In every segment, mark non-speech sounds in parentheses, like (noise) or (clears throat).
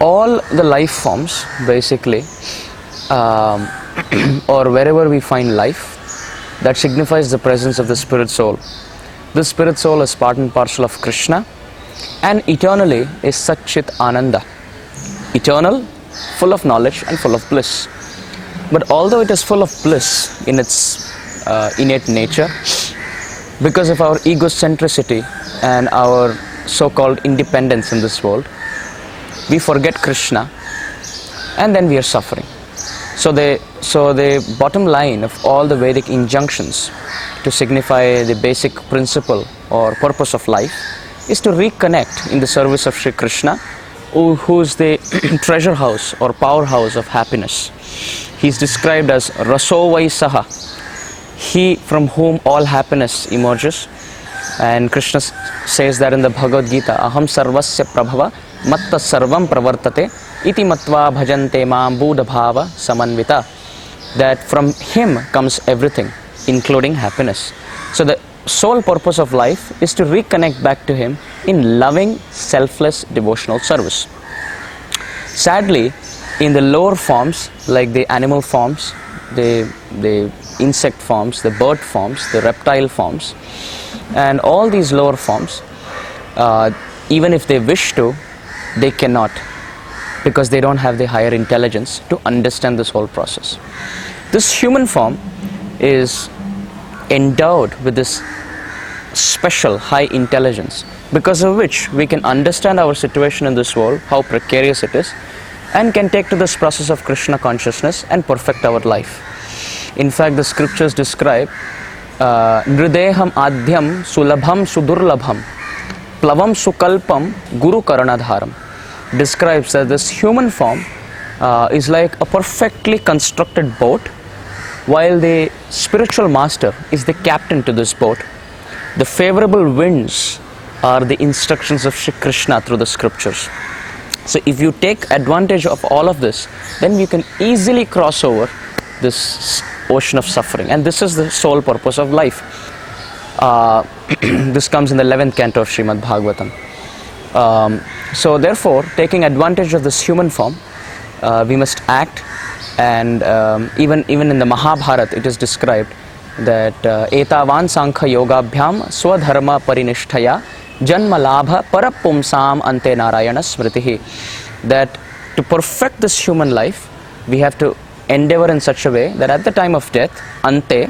all the life forms basically um, (clears throat) or wherever we find life that signifies the presence of the spirit soul. This spirit soul is part and parcel of krishna and eternally is satchit ananda. Eternal full of knowledge and full of bliss. But although it is full of bliss in its uh, innate nature because of our egocentricity and our so-called independence in this world we forget krishna and then we are suffering. So the so the bottom line of all the vedic injunctions to signify the basic principle or purpose of life is to reconnect in the service of Sri Krishna who, is the (clears throat) treasure house or powerhouse of happiness. He is described as rasovai saha he from whom all happiness emerges. And krishna says that in the bhagavad gita aham sarvasya prabhava iti matva bhajante mam bhava samanvita that from him comes everything including happiness. So the sole purpose of life is to reconnect back to him in loving selfless devotional service. Sadly, in the lower forms, like the animal forms, the, the insect forms, the bird forms, the reptile forms, and all these lower forms, uh, even if they wish to, they cannot because they don't have the higher intelligence to understand this whole process. This human form is endowed with this special high intelligence because of which we can understand our situation in this world, how precarious it is, and can take to this process of Krishna consciousness and perfect our life. In fact, the scriptures describe uh, Nrideham Adhyam Sulabham Sudurlabham Plavam Sukalpam Guru Karanadharam describes that this human form uh, is like a perfectly constructed boat while the spiritual master is the captain to this boat. The favorable winds are the instructions of Shri Krishna through the scriptures. So, if you take advantage of all of this, then you can easily cross over this ocean of suffering, and this is the sole purpose of life. Uh, (clears throat) this comes in the 11th canto of Srimad Bhagavatam. Um, so, therefore, taking advantage of this human form, uh, we must act, and um, even even in the Mahabharata, it is described that uh, etavan sankhya yogabhyam swadharma parinishtaya janma labha parapumsam ante narayana smritihi. That to perfect this human life we have to endeavor in such a way that at the time of death ante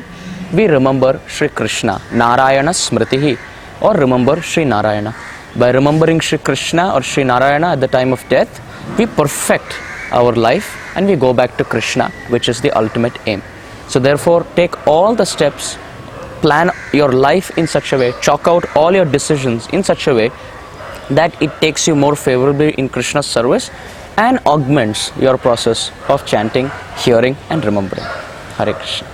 we remember Sri Krishna Narayana smritihi or remember Sri Narayana by remembering Sri Krishna or Sri Narayana at the time of death we perfect our life and we go back to Krishna which is the ultimate aim so therefore take all the steps plan your life in such a way, chalk out all your decisions in such a way that it takes you more favorably in Krishna's service and augments your process of chanting, hearing, and remembering. Hare Krishna.